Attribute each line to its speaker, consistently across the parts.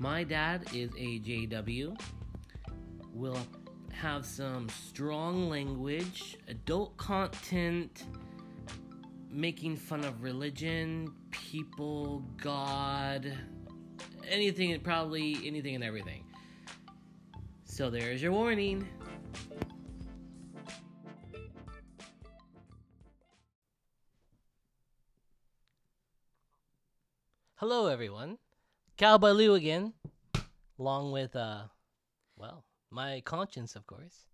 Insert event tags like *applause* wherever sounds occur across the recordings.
Speaker 1: My dad is a JW. We'll have some strong language, adult content, making fun of religion, people, God, anything, probably anything and everything. So there's your warning. Hello, everyone. Cowboy Lou again, along with, uh, well, my conscience, of course,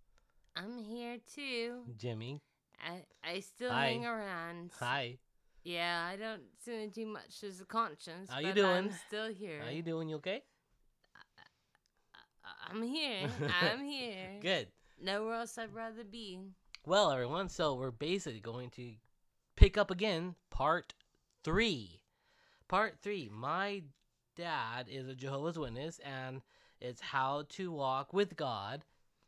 Speaker 2: I'm here too.
Speaker 1: Jimmy.
Speaker 2: I I still
Speaker 1: Hi.
Speaker 2: hang around.
Speaker 1: Hi.
Speaker 2: Yeah, I don't seem to do much as a conscience.
Speaker 1: How you doing?
Speaker 2: I'm still here.
Speaker 1: How you doing? You okay?
Speaker 2: I- I'm here. *laughs* I'm here.
Speaker 1: Good.
Speaker 2: Nowhere else I'd rather be.
Speaker 1: Well, everyone, so we're basically going to pick up again part three. Part three. My dad is a Jehovah's Witness, and it's how to walk with God.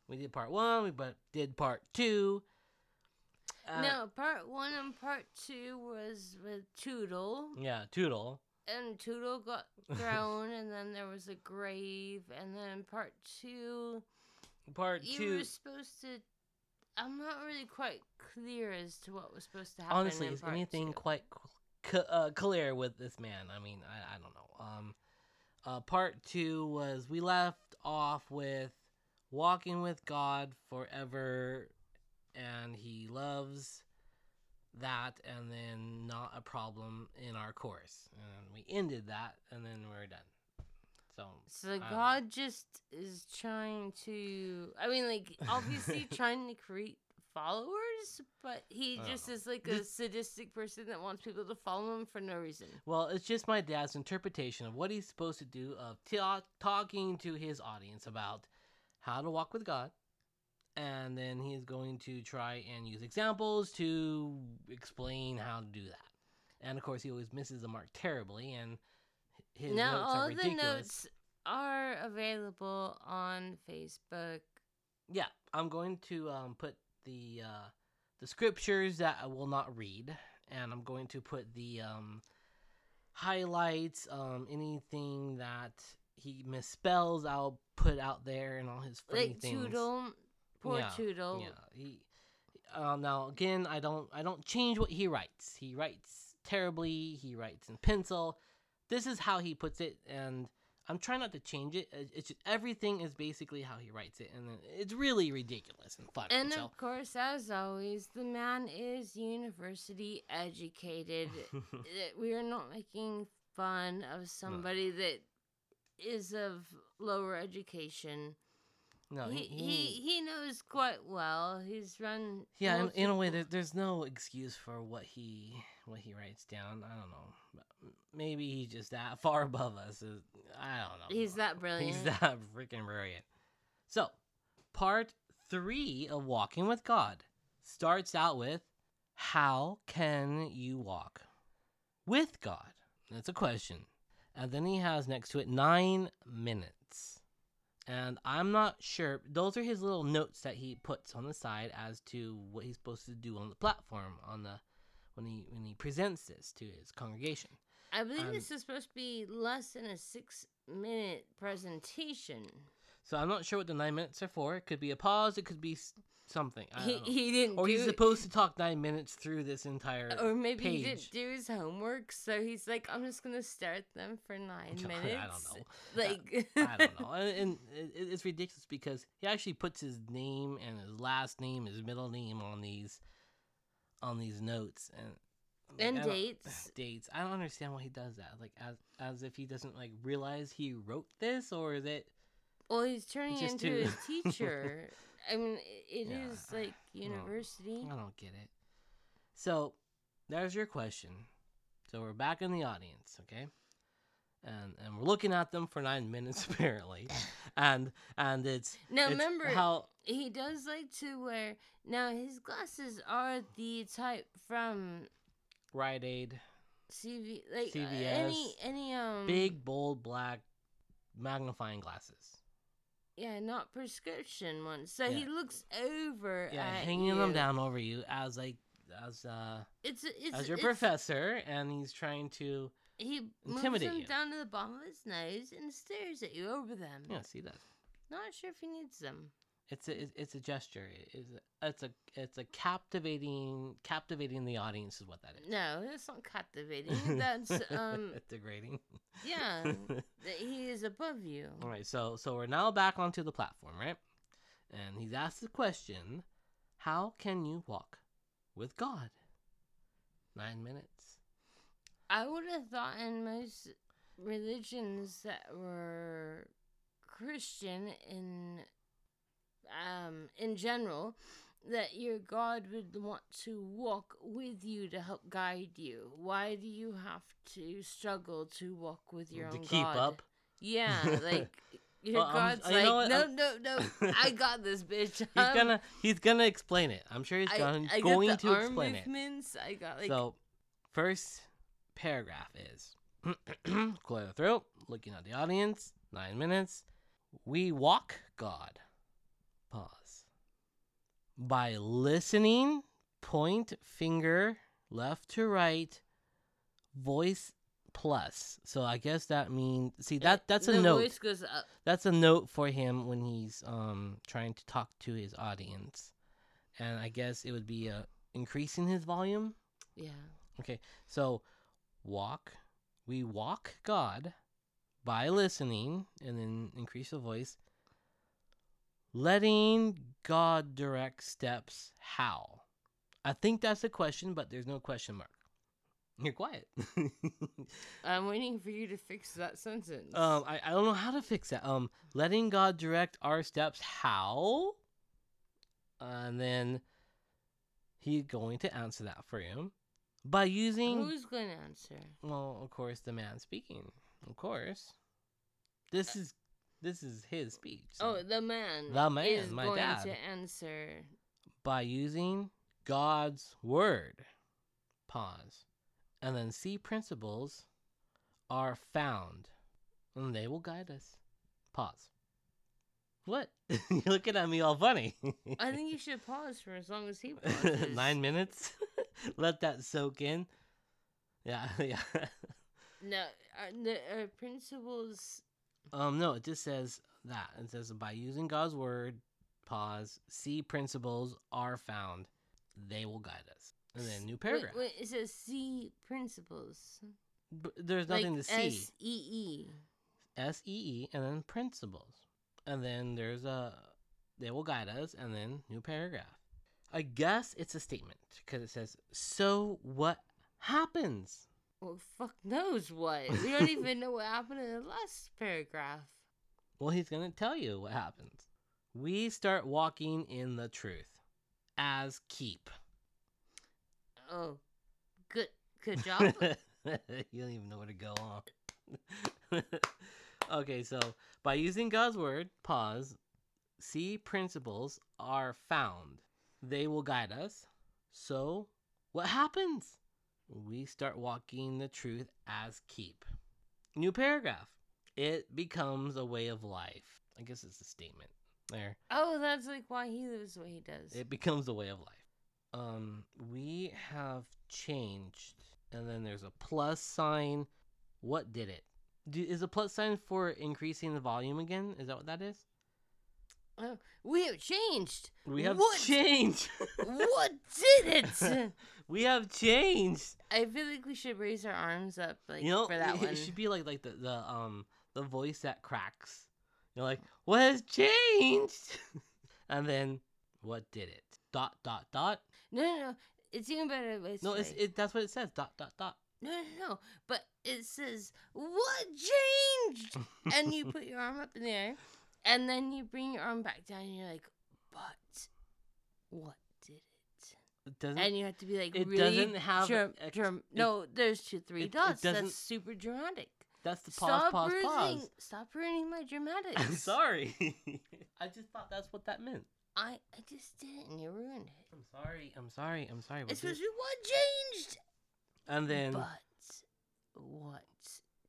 Speaker 1: We did part one, we but did part two. Uh,
Speaker 2: no, part one and part two was with Toodle,
Speaker 1: Yeah, Toodle.
Speaker 2: and Toodle got *laughs* thrown, and then there was a grave, and then part two,
Speaker 1: Part
Speaker 2: you
Speaker 1: two.
Speaker 2: were supposed to. I'm not really quite clear as to what was supposed to happen.
Speaker 1: Honestly, is anything
Speaker 2: two.
Speaker 1: quite c- uh, clear with this man? I mean, I, I don't know. Um, uh, part two was we left off with walking with God forever, and He loves that, and then not a problem in our course. And we ended that, and then we're done. So,
Speaker 2: So
Speaker 1: don't.
Speaker 2: God just is trying to. I mean, like obviously *laughs* trying to create followers, but he just is like a sadistic person that wants people to follow him for no reason.
Speaker 1: Well, it's just my dad's interpretation of what he's supposed to do of ta- talking to his audience about how to walk with God. And then he's going to try and use examples to explain how to do that. And of course, he always misses the mark terribly, and his
Speaker 2: now
Speaker 1: notes
Speaker 2: all
Speaker 1: are
Speaker 2: the
Speaker 1: ridiculous.
Speaker 2: notes are available on Facebook.
Speaker 1: Yeah, I'm going to um, put the uh, the scriptures that I will not read, and I'm going to put the um, highlights, um, anything that he misspells, I'll put out there, and all his funny
Speaker 2: Like
Speaker 1: things.
Speaker 2: Toodle, poor
Speaker 1: Yeah,
Speaker 2: Toodle.
Speaker 1: Yeah, he. Uh, now again, I don't I don't change what he writes. He writes terribly. He writes in pencil. This is how he puts it, and I'm trying not to change it. It- It's just, everything is basically how he writes it, and it's really ridiculous and funny.
Speaker 2: And
Speaker 1: so.
Speaker 2: of course, as always, the man is university educated. *laughs* we are not making fun of somebody that is of lower education.
Speaker 1: no,
Speaker 2: he,
Speaker 1: he,
Speaker 2: he he knows quite well. He's run.
Speaker 1: yeah. In, in a way, there, there's no excuse for what he what he writes down. I don't know. Maybe he's just that *laughs* far above us. Uh, I don't know.
Speaker 2: He's that *laughs* brilliant.
Speaker 1: He's that freaking brilliant. So, part three of Walking with God starts out with How can you walk with God? That's a question. And then he has next to it nine minutes. And I'm not sure. Those are his little notes that he puts on the side as to what he's supposed to do on the platform on the when he when he presents this to his congregation.
Speaker 2: I believe
Speaker 1: um,
Speaker 2: this is supposed to be less than a six minute presentation.
Speaker 1: So I'm not sure what the nine minutes are for. It could be a pause. It could be something. I
Speaker 2: He
Speaker 1: don't know.
Speaker 2: he didn't
Speaker 1: or he's
Speaker 2: it-
Speaker 1: supposed to talk nine minutes through this entire.
Speaker 2: Or maybe he
Speaker 1: page.
Speaker 2: didn't do his homework, so he's like, I'm just gonna stare at them for nine minutes. *laughs*
Speaker 1: I don't know. *laughs*
Speaker 2: Like
Speaker 1: I don't know. And, and it, it's ridiculous because he actually puts his name and his last name, his middle name on these, on these notes and. like,
Speaker 2: And dates. *sighs*
Speaker 1: Dates. I don't understand why he does that. Like as as if he doesn't like realize he wrote this, or is it?
Speaker 2: Well, he's turning into
Speaker 1: to-
Speaker 2: his *laughs* teacher. I mean, it is
Speaker 1: Yeah,
Speaker 2: like *sighs* university.
Speaker 1: I don't get it. So, there's your question. So we're back in the audience, okay? And and we're looking at them for nine minutes *laughs* apparently, and and it's
Speaker 2: Now
Speaker 1: it's
Speaker 2: remember,
Speaker 1: how
Speaker 2: he does like to wear. Now his glasses are the type from
Speaker 1: Rite Aid,
Speaker 2: CV, like uh,
Speaker 1: CVS,
Speaker 2: any any um
Speaker 1: big bold black magnifying glasses.
Speaker 2: yeah, not prescription ones. So he looks over
Speaker 1: Yeah, hanging them down over you as like as uh
Speaker 2: It's a- it's
Speaker 1: as your
Speaker 2: it's,
Speaker 1: professor, and he's trying to
Speaker 2: He moves them
Speaker 1: you.
Speaker 2: down to the bottom of his nose and stares at you over them.
Speaker 1: Yes, he does.
Speaker 2: Not sure if he needs them.
Speaker 1: It's a it's- it's a gesture. It's a, it's a it's a captivating captivating the audience is what that is.
Speaker 2: No, it's not captivating. *laughs* That's um, *laughs*
Speaker 1: degrading.
Speaker 2: yeah, *laughs* that he is above you.
Speaker 1: All right, so so we're now back onto the platform, right? And he's asked the question, "How can you walk with God?" Nine minutes.
Speaker 2: I would have thought in most religions that were Christian in um in general that your God would want to walk with you to help guide you. Why do you have to struggle to walk with your own?
Speaker 1: to
Speaker 2: own
Speaker 1: keep
Speaker 2: God?
Speaker 1: up.
Speaker 2: Yeah, *laughs* like your
Speaker 1: Well, I'm-
Speaker 2: God's
Speaker 1: you
Speaker 2: like, no,
Speaker 1: I'm-
Speaker 2: no, no, I *laughs* got this, bitch.
Speaker 1: He's
Speaker 2: Um,
Speaker 1: gonna he's gonna explain it. I'm sure he's
Speaker 2: I,
Speaker 1: gonna,
Speaker 2: I
Speaker 1: going
Speaker 2: got the
Speaker 1: to
Speaker 2: arm
Speaker 1: explain it.
Speaker 2: movements. I got like
Speaker 1: so, first paragraph is *clears throat* clear the throat, looking at the audience, nine minutes. We walk God. Pause. By listening, point finger left to right, voice plus. So I guess that means see that that's a
Speaker 2: the
Speaker 1: note.
Speaker 2: voice goes up.
Speaker 1: That's a note for him when he's um trying to talk to his audience. And I guess it would be uh, increasing his volume.
Speaker 2: Yeah.
Speaker 1: Okay, so walk. We walk God by listening and then increase the voice. Letting God direct steps. How? I think that's the question, but there's no question mark. You're quiet. *laughs*
Speaker 2: I'm waiting for you to fix that sentence.
Speaker 1: um, I, I don't know how to fix that. Um, letting God direct our steps. How? And then he's going to answer that for you by using
Speaker 2: Who's going to answer?
Speaker 1: Well, of course, the man speaking. Of course, this is this is his speech. so
Speaker 2: Oh, the man.
Speaker 1: The man,
Speaker 2: is
Speaker 1: my
Speaker 2: going
Speaker 1: dad.
Speaker 2: to answer.
Speaker 1: by using God's word, pause, and then see principles are found, and they will guide us. Pause. What? *laughs* You're looking at me all funny.
Speaker 2: I think you *laughs* should pause for as long as he *laughs* pauses.
Speaker 1: Nine minutes. *laughs* Let that soak in. Yeah, *laughs* yeah.
Speaker 2: No, are, are principles.
Speaker 1: Um, no, it just says that. It says by using God's word, pause, see principles are found. They will guide us. And then new paragraph.
Speaker 2: wait, it says see principles.
Speaker 1: But there's nothing
Speaker 2: like
Speaker 1: to see.
Speaker 2: S E E.
Speaker 1: S E E and then principles. And then there's a they will guide us and then new paragraph. I guess it's a statement because it says so what happens?
Speaker 2: Well, fuck knows what. We don't *laughs* even know what happened in the last paragraph.
Speaker 1: Well, he's going to tell you what happens. We start walking in the truth as keep.
Speaker 2: Oh, good, good job. *laughs*
Speaker 1: you don't even know where to go on. *laughs* okay, so by using God's word, pause, see principles are found. They will guide us. So, what happens? We start walking the truth as keep. New paragraph. It becomes a way of life. I guess it's a statement there.
Speaker 2: oh, that's like why he lives the way he does.
Speaker 1: It becomes a way of life. Um, we have changed, and then there's a plus sign. What did it? Do, is a plus sign for increasing the volume again? Is that what that is?
Speaker 2: Oh, we have changed.
Speaker 1: We have
Speaker 2: What?
Speaker 1: changed. *laughs*
Speaker 2: what did it? *laughs*
Speaker 1: we have changed.
Speaker 2: I feel like we should raise our arms up, like
Speaker 1: you know,
Speaker 2: for that
Speaker 1: it,
Speaker 2: one.
Speaker 1: it should be like like the, the um the voice that cracks. You're like, what has changed? *laughs* and then what did it? Dot dot dot.
Speaker 2: No, no, no. It's even better. It's
Speaker 1: No, it's it. That's what it says. Dot dot dot.
Speaker 2: no, no, no. But it says what changed, and you put your arm up in the air, and then you bring your arm back down, and you're like, but what did it?
Speaker 1: It doesn't.
Speaker 2: And you have to be like
Speaker 1: it
Speaker 2: really
Speaker 1: doesn't have
Speaker 2: dram-
Speaker 1: ex- it-
Speaker 2: no, there's two, three
Speaker 1: it- it
Speaker 2: dots.
Speaker 1: doesn't-
Speaker 2: That's super dramatic.
Speaker 1: That's the pause,
Speaker 2: stop
Speaker 1: pause,
Speaker 2: ruining,
Speaker 1: pause.
Speaker 2: Stop ruining my *laughs* dramatics.
Speaker 1: I'm sorry. *laughs* I just thought that's what that meant.
Speaker 2: I, I just did it, and you ruined it.
Speaker 1: I'm sorry. I'm sorry. I'm sorry.
Speaker 2: It's
Speaker 1: We're
Speaker 2: supposed to be what changed.
Speaker 1: And then
Speaker 2: but what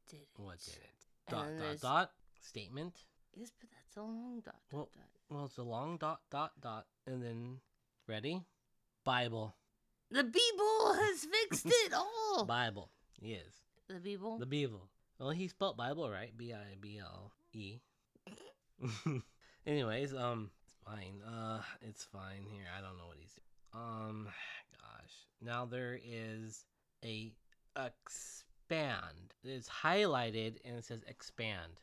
Speaker 2: did it?
Speaker 1: what did it? Dot dot dot statement.
Speaker 2: Yes, but that's a long dot. dot,
Speaker 1: Well-
Speaker 2: dot.
Speaker 1: Well, it's a long dot dot dot, and then ready, Bible,
Speaker 2: The Bible has *laughs* fixed it all.
Speaker 1: Bible. Yes.
Speaker 2: The Bible.
Speaker 1: The Bible. Well, he spelled Bible right. B I B L E. *laughs* Anyways, um, it's fine. Uh, it's fine here. I don't know what he's. Um, gosh. Now there is a expand. It's highlighted and it says expand.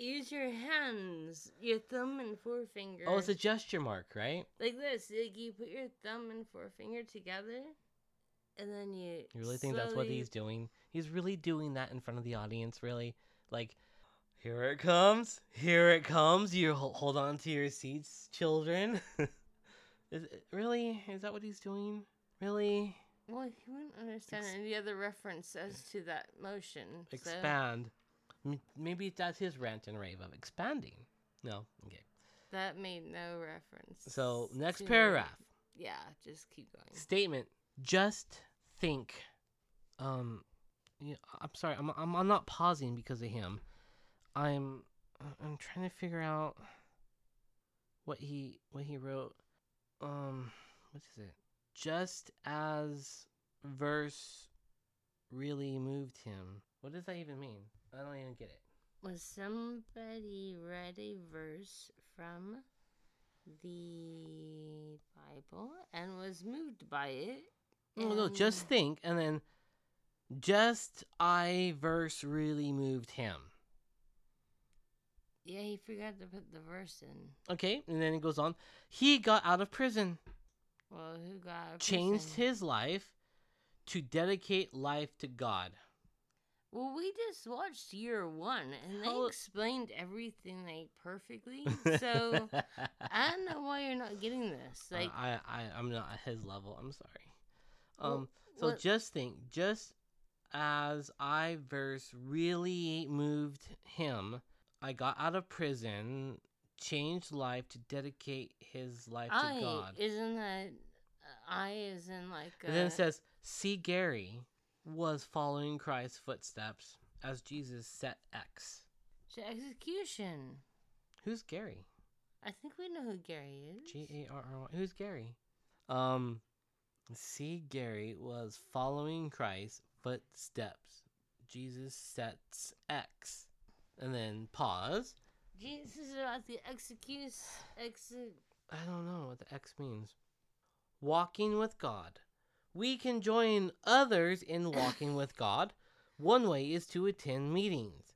Speaker 2: Use your hands, your thumb and forefinger.
Speaker 1: Oh, it's a gesture mark, right?
Speaker 2: like this. Like you put your thumb and forefinger together, and then you.
Speaker 1: You really think that's what he's doing? He's really doing that in front of the audience, really? Like, here it comes, here it comes. You hold on to your seats, children. *laughs* Is it, really? Is that what he's doing? Really?
Speaker 2: Well, he wouldn't understand
Speaker 1: Ex-
Speaker 2: any other reference as to that motion.
Speaker 1: Expand. M- Maybe that's his rant and rave of expanding. No? Okay.
Speaker 2: That made no reference.
Speaker 1: So, next paragraph.
Speaker 2: Yeah, just keep going.
Speaker 1: Statement. Just think. Um, yeah, I'm sorry. I'm, I'm I'm not pausing because of him. I'm I'm trying to figure out what he what he wrote. Um, what is it? Just as verse really moved him. What does that even mean? I don't even get it.
Speaker 2: Was somebody read a verse from the Bible and was moved by it?
Speaker 1: Oh, no, no, just think, and then just I verse really moved him.
Speaker 2: Yeah, he forgot to put the verse in.
Speaker 1: Okay, and then it goes on. He got out of prison,
Speaker 2: Well, who got out of
Speaker 1: changed
Speaker 2: prison?
Speaker 1: his life to dedicate life to God.
Speaker 2: Well, we just watched year one, and they
Speaker 1: How-
Speaker 2: explained everything like perfectly. *laughs* So I don't know why you're not getting this.
Speaker 1: Uh, I, I, I'm not at his level. I'm sorry. Um, so
Speaker 2: what-
Speaker 1: just think, just as I verse really moved him, I got out of prison, changed life to dedicate his life to God.
Speaker 2: isn't that I is in like.
Speaker 1: And then it says, see Gary was following Christ's footsteps as Jesus set X.
Speaker 2: so execution.
Speaker 1: Who's Gary?
Speaker 2: I think we know who Gary is.
Speaker 1: G A R R Y. Who's Gary? Um, see Gary was following Christ's footsteps. Jesus sets X. And then pause.
Speaker 2: Jesus is about the execute. Ex-
Speaker 1: I don't know what the X means. Walking with God. We can join others in walking with God. One way is to attend meetings.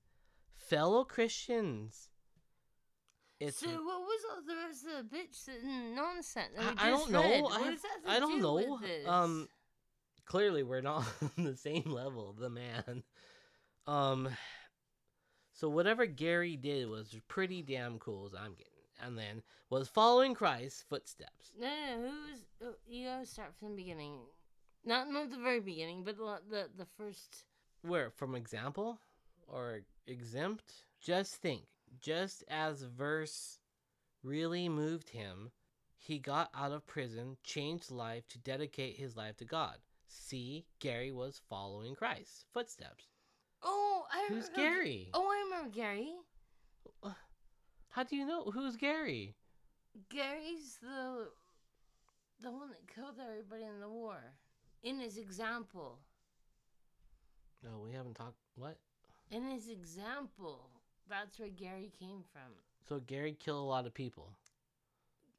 Speaker 1: Fellow Christians. It's
Speaker 2: so what was all the rest of the bitch nonsense? that
Speaker 1: I, I don't know. I,
Speaker 2: What
Speaker 1: have-
Speaker 2: does that have to
Speaker 1: I don't
Speaker 2: do
Speaker 1: know. Um clearly we're not *laughs* on the same level, the man. Um so whatever Gary did was pretty damn cool as I'm getting. And then was following Christ's footsteps.
Speaker 2: No, no, who's oh, you gotta start from the beginning. Not not the very beginning, but the the, the first.
Speaker 1: Where from example or exempt? Just think, just as verse really moved him, he got out of prison, changed life to dedicate his life to God. See, Gary was following Christ's footsteps.
Speaker 2: Oh, I
Speaker 1: Who's
Speaker 2: remember-
Speaker 1: Gary?
Speaker 2: Oh, I remember Gary.
Speaker 1: How do you know who's Gary?
Speaker 2: Gary's the the one that killed everybody in the war. In his example,
Speaker 1: No, we haven't talked. What?
Speaker 2: in his example, that's where Gary came from.
Speaker 1: So Gary killed a lot of people.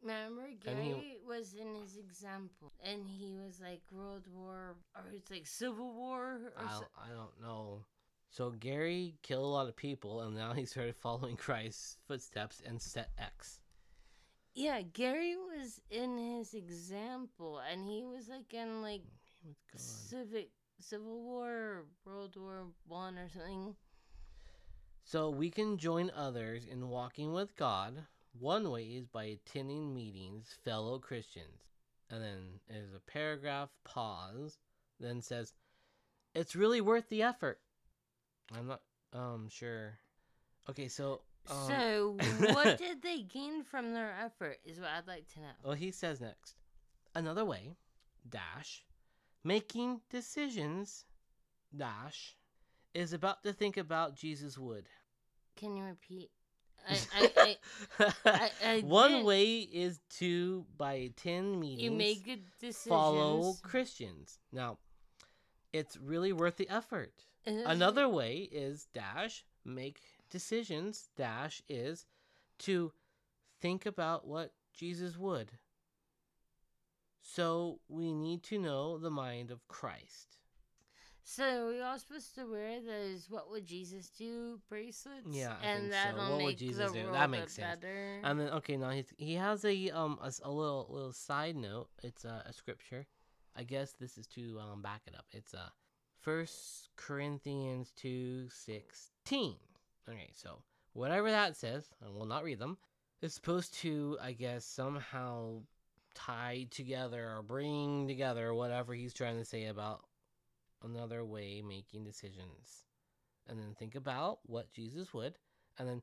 Speaker 2: Remember,
Speaker 1: And he-
Speaker 2: Gary was in his example, and he was like World War, or it's like Civil War, or
Speaker 1: I
Speaker 2: so-
Speaker 1: I don't know. So Gary killed a lot of people, and now *laughs* he started following Christ's footsteps and set X.
Speaker 2: yeah. Gary was in his example, and he was like in like
Speaker 1: Was gone.
Speaker 2: civic Civil War, World War One, or something.
Speaker 1: So we can join others in walking with God. One way is by attending meetings, fellow Christians. And then there's a paragraph pause, then says, "It's really worth the effort." I'm not um sure. Okay, so um,
Speaker 2: so, *laughs* what did they gain from their effort? Is what I'd like to know.
Speaker 1: Well, he says next. Another way, dash, making decisions, dash, is about to think about Jesus would.
Speaker 2: Can you repeat? I, I, I, *laughs* I
Speaker 1: One way is to, by 10 meetings,
Speaker 2: you make good decisions.
Speaker 1: follow Christians. Now, it's really worth the effort.
Speaker 2: And this is-
Speaker 1: Another way is dash make decisions dash is to think about what Jesus would. So we need to know the mind of Christ.
Speaker 2: So we all supposed to wear those "What would Jesus do" bracelets?
Speaker 1: Yeah, I
Speaker 2: and
Speaker 1: think so.
Speaker 2: that'll
Speaker 1: What would
Speaker 2: make
Speaker 1: Jesus
Speaker 2: the
Speaker 1: do?
Speaker 2: world
Speaker 1: That makes sense.
Speaker 2: better.
Speaker 1: And then okay, now he's, he has a um a, a little little side note. It's a, a scripture. I guess this is to um back it up. It's uh First Corinthians two sixteen. Okay, so whatever that says, I will not read them. It's supposed to, I guess, somehow tie together or bring together whatever he's trying to say about another way making decisions. And then think about what Jesus would, and then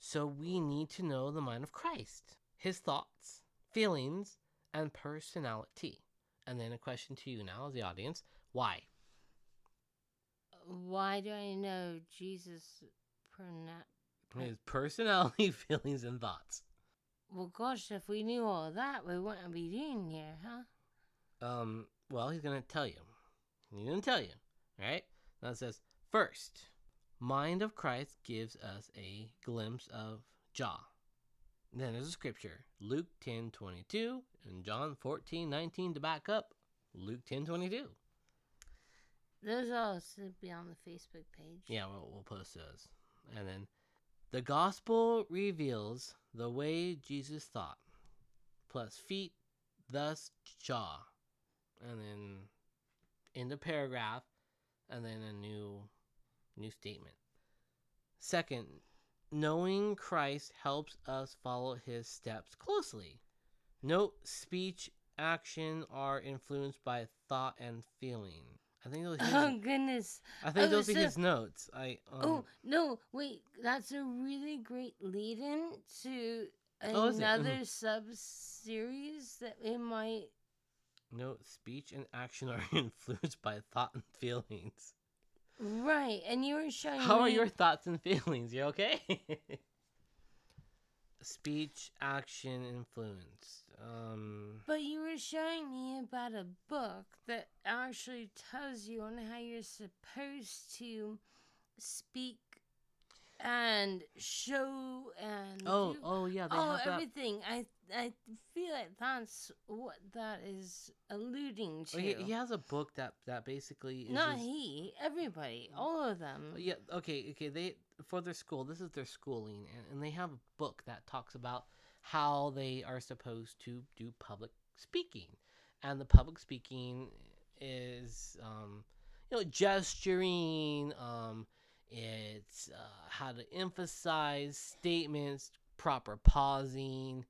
Speaker 1: so we need to know the mind of Christ, his thoughts, feelings, and personality. And then a question to you now, as the audience why?
Speaker 2: Why do I know Jesus?
Speaker 1: His personality, *laughs* feelings, and thoughts.
Speaker 2: Well, gosh, if we knew all that, we wouldn't be doing here, huh?
Speaker 1: Um, well, he's going to tell you. He's to tell you, right? Now it says, first, mind of Christ gives us a glimpse of Jah. Then there's a scripture, Luke 10 22 and John 14 19 to back up Luke 10 22.
Speaker 2: Those all should be on the Facebook page.
Speaker 1: Yeah, we'll, we'll post those. And then the gospel reveals the way Jesus thought, plus feet, thus Jah. And then in the paragraph, and then a new new statement. Second, knowing Christ helps us follow his steps closely. Note speech, action are influenced by thought and feeling. I think those. *laughs*
Speaker 2: Oh goodness.
Speaker 1: I think
Speaker 2: Oh,
Speaker 1: those are his notes. I um,
Speaker 2: oh no! Wait, that's a really great lead-in to
Speaker 1: Oh,
Speaker 2: another
Speaker 1: Mhm.
Speaker 2: sub-series that we might.
Speaker 1: no speech and action are *laughs* influenced by thought and feelings.
Speaker 2: Right, and you were showing
Speaker 1: How are your thoughts and feelings? You okay? *laughs* speech, action, influence. Um,
Speaker 2: But you were showing me about a book that actually tells you on how you're supposed to speak and show and
Speaker 1: oh,
Speaker 2: do
Speaker 1: oh yeah, they
Speaker 2: oh
Speaker 1: have that.
Speaker 2: everything. I I feel like that's what that is alluding to.
Speaker 1: Oh, he, he has a book that that basically is
Speaker 2: Not
Speaker 1: his-
Speaker 2: he, everybody, all of them.
Speaker 1: Yeah, okay, okay. They for their school. This is their schooling, and, and they have a book that talks about how they are supposed to do public speaking, and the public speaking is, um, you know, gesturing. Um, it's uh, how to emphasize statements, proper pausing,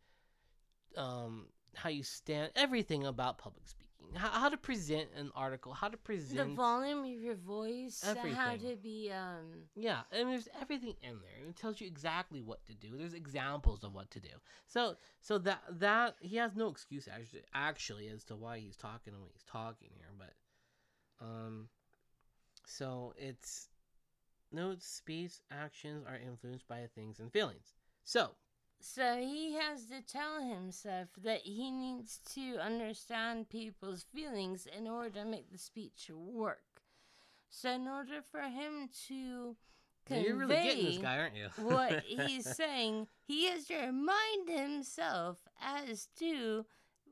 Speaker 1: um, how you stand, everything about public speaking. How, how to present an article, how to present The
Speaker 2: volume of your voice, uh, how to be um
Speaker 1: Yeah, and there's everything in there, and it tells you exactly what to do. There's examples of what to do. So, so that that he has no excuse actually, actually as to why he's talking and way he's talking here. But, um, so it's notes, speech, actions are influenced by things and feelings. So,
Speaker 2: So he has to tell himself that he needs to understand people's feelings in order to make the speech work. So in order for him to convey
Speaker 1: you're really getting this guy, aren't you? *laughs*
Speaker 2: what *laughs* he's saying, he has to remind himself as to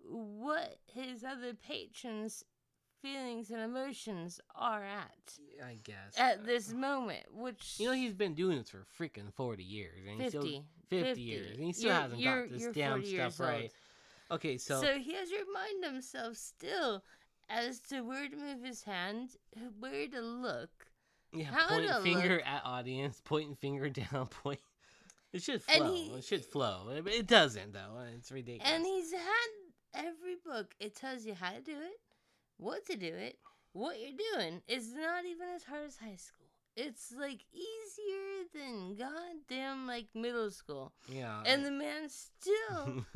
Speaker 2: what his other patrons' feelings and emotions are at
Speaker 1: I guess
Speaker 2: at this moment, which
Speaker 1: You know, he's been doing this for freaking forty years, and he's
Speaker 2: 50,
Speaker 1: still 50,
Speaker 2: 50.
Speaker 1: years, and he still
Speaker 2: You're-
Speaker 1: hasn't
Speaker 2: you're-
Speaker 1: got this damn stuff right.
Speaker 2: old.
Speaker 1: Okay, so,
Speaker 2: So, he has to remind himself still as to where to move his hand, where to look.
Speaker 1: yeah,
Speaker 2: how
Speaker 1: point
Speaker 2: to
Speaker 1: finger
Speaker 2: look-
Speaker 1: at audience, pointing finger *laughs* down, point. It should flow.
Speaker 2: He-
Speaker 1: it should flow, but it doesn't though. It's ridiculous.
Speaker 2: And he's had every book. It tells you how to do it, what to do it, what you're doing. It's not even as hard as high school. It's like easier than goddamn like middle school.
Speaker 1: yeah,
Speaker 2: And the man still *laughs*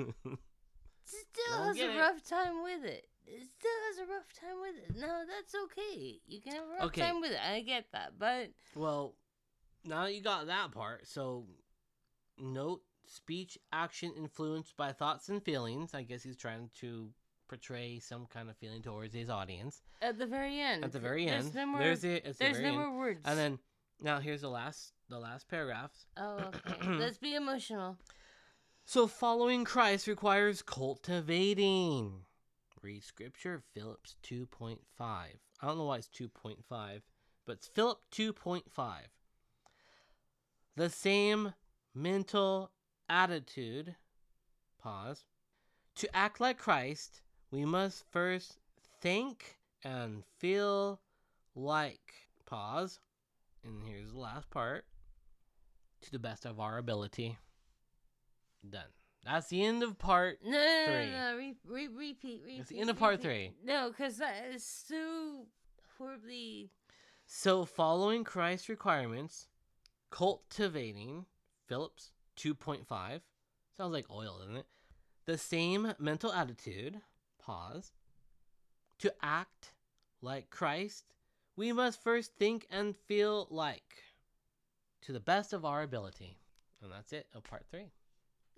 Speaker 2: still
Speaker 1: Don't
Speaker 2: has a
Speaker 1: it.
Speaker 2: rough time with it. It still has a rough time with it. No, that's okay. You can have a rough
Speaker 1: Okay.
Speaker 2: time with it. I get that. But
Speaker 1: well, now you got that part. So, note speech action influenced by thoughts and feelings. I guess he's trying to portray some kind of feeling towards his audience.
Speaker 2: At the very end.
Speaker 1: At the very
Speaker 2: there's
Speaker 1: end,
Speaker 2: No more,
Speaker 1: there's it. The
Speaker 2: there's no
Speaker 1: end.
Speaker 2: more words.
Speaker 1: And then now here's the last the last paragraph.
Speaker 2: Oh, okay. *clears throat* Let's be emotional.
Speaker 1: So following Christ requires cultivating. Read scripture, Phillips 2.5. I don't know why it's 2.5, but it's Philip 2.5. The same mental attitude, pause. To act like Christ, we must first think and feel like, pause. And here's the last part. To the best of our ability. Done. That's the end of part.
Speaker 2: No, no,
Speaker 1: Three.
Speaker 2: no, no. Re- re- repeat, repeat.
Speaker 1: It's the end of part
Speaker 2: repeat. No, because that is so horribly.
Speaker 1: So, following Christ's requirements, cultivating Phillips 2.5 sounds like oil, doesn't it? The same mental attitude, pause, to act like Christ, we must first think and feel like to the best of our ability. And that's it of part three.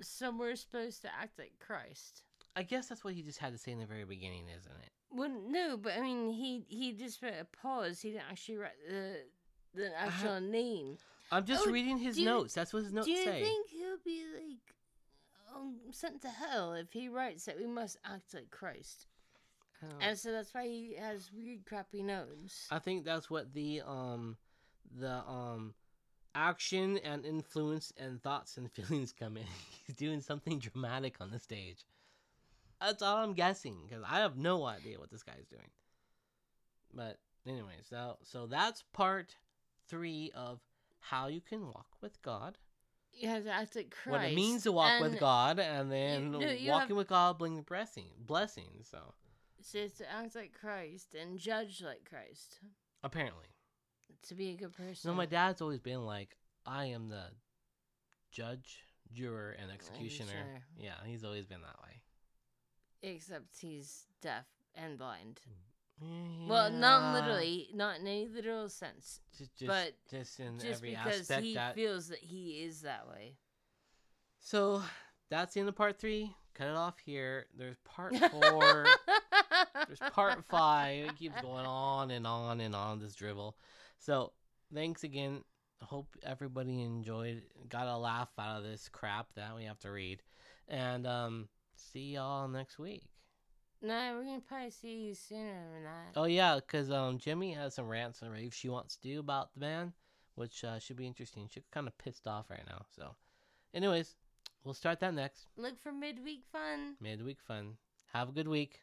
Speaker 2: So we're supposed to act like Christ.
Speaker 1: I guess that's what he just had to say in the very beginning, isn't it?
Speaker 2: Well, no, but I mean, he he just wrote a pause. He didn't actually write the the actual name.
Speaker 1: I'm just
Speaker 2: Oh,
Speaker 1: reading his
Speaker 2: do you-
Speaker 1: notes. That's what his notes
Speaker 2: Do you
Speaker 1: say.
Speaker 2: think he'll be like um, sent to hell if he writes that we must act like Christ?
Speaker 1: Don't-
Speaker 2: And so that's why he has weird, crappy notes.
Speaker 1: I think that's what the um the um action and influence and thoughts and *laughs* feelings come in. *laughs* He's doing something dramatic on the stage. That's all I'm guessing because I have no idea what this guy's doing. But anyways, so so that's part three of how you can walk with God.
Speaker 2: You to act like Christ.
Speaker 1: What it means to walk with God, and then
Speaker 2: no, you
Speaker 1: walking
Speaker 2: have-
Speaker 1: with God brings blessing blessings. So
Speaker 2: So it's to act like Christ and judge like Christ.
Speaker 1: apparently.
Speaker 2: To be a good person.
Speaker 1: No, my dad's always been like, I am the judge, juror, and executioner.
Speaker 2: Executioner.
Speaker 1: Yeah, he's always been that way.
Speaker 2: Except he's deaf and blind. Mm. Well, not literally, not in any literal sense.
Speaker 1: just, just,
Speaker 2: but
Speaker 1: just in
Speaker 2: Just
Speaker 1: every
Speaker 2: because
Speaker 1: aspect.
Speaker 2: he
Speaker 1: that...
Speaker 2: feels that he is that way.
Speaker 1: So that's the end of part three. Cut it off here. There's part *laughs* four. There's part *laughs* five. It keeps going on and on and on this dribble. So thanks again. Hope everybody enjoyed, got a laugh out of this crap that we have to read, and um, see y'all next week.
Speaker 2: No, we're gonna probably see you sooner than that.
Speaker 1: Oh yeah, because um, Jimmy has some rants and raves she wants to do about the band, which uh, should be interesting. She's kind of pissed off right now. So, anyways, we'll start that next
Speaker 2: Look for midweek fun.
Speaker 1: midweek fun. Have a good week.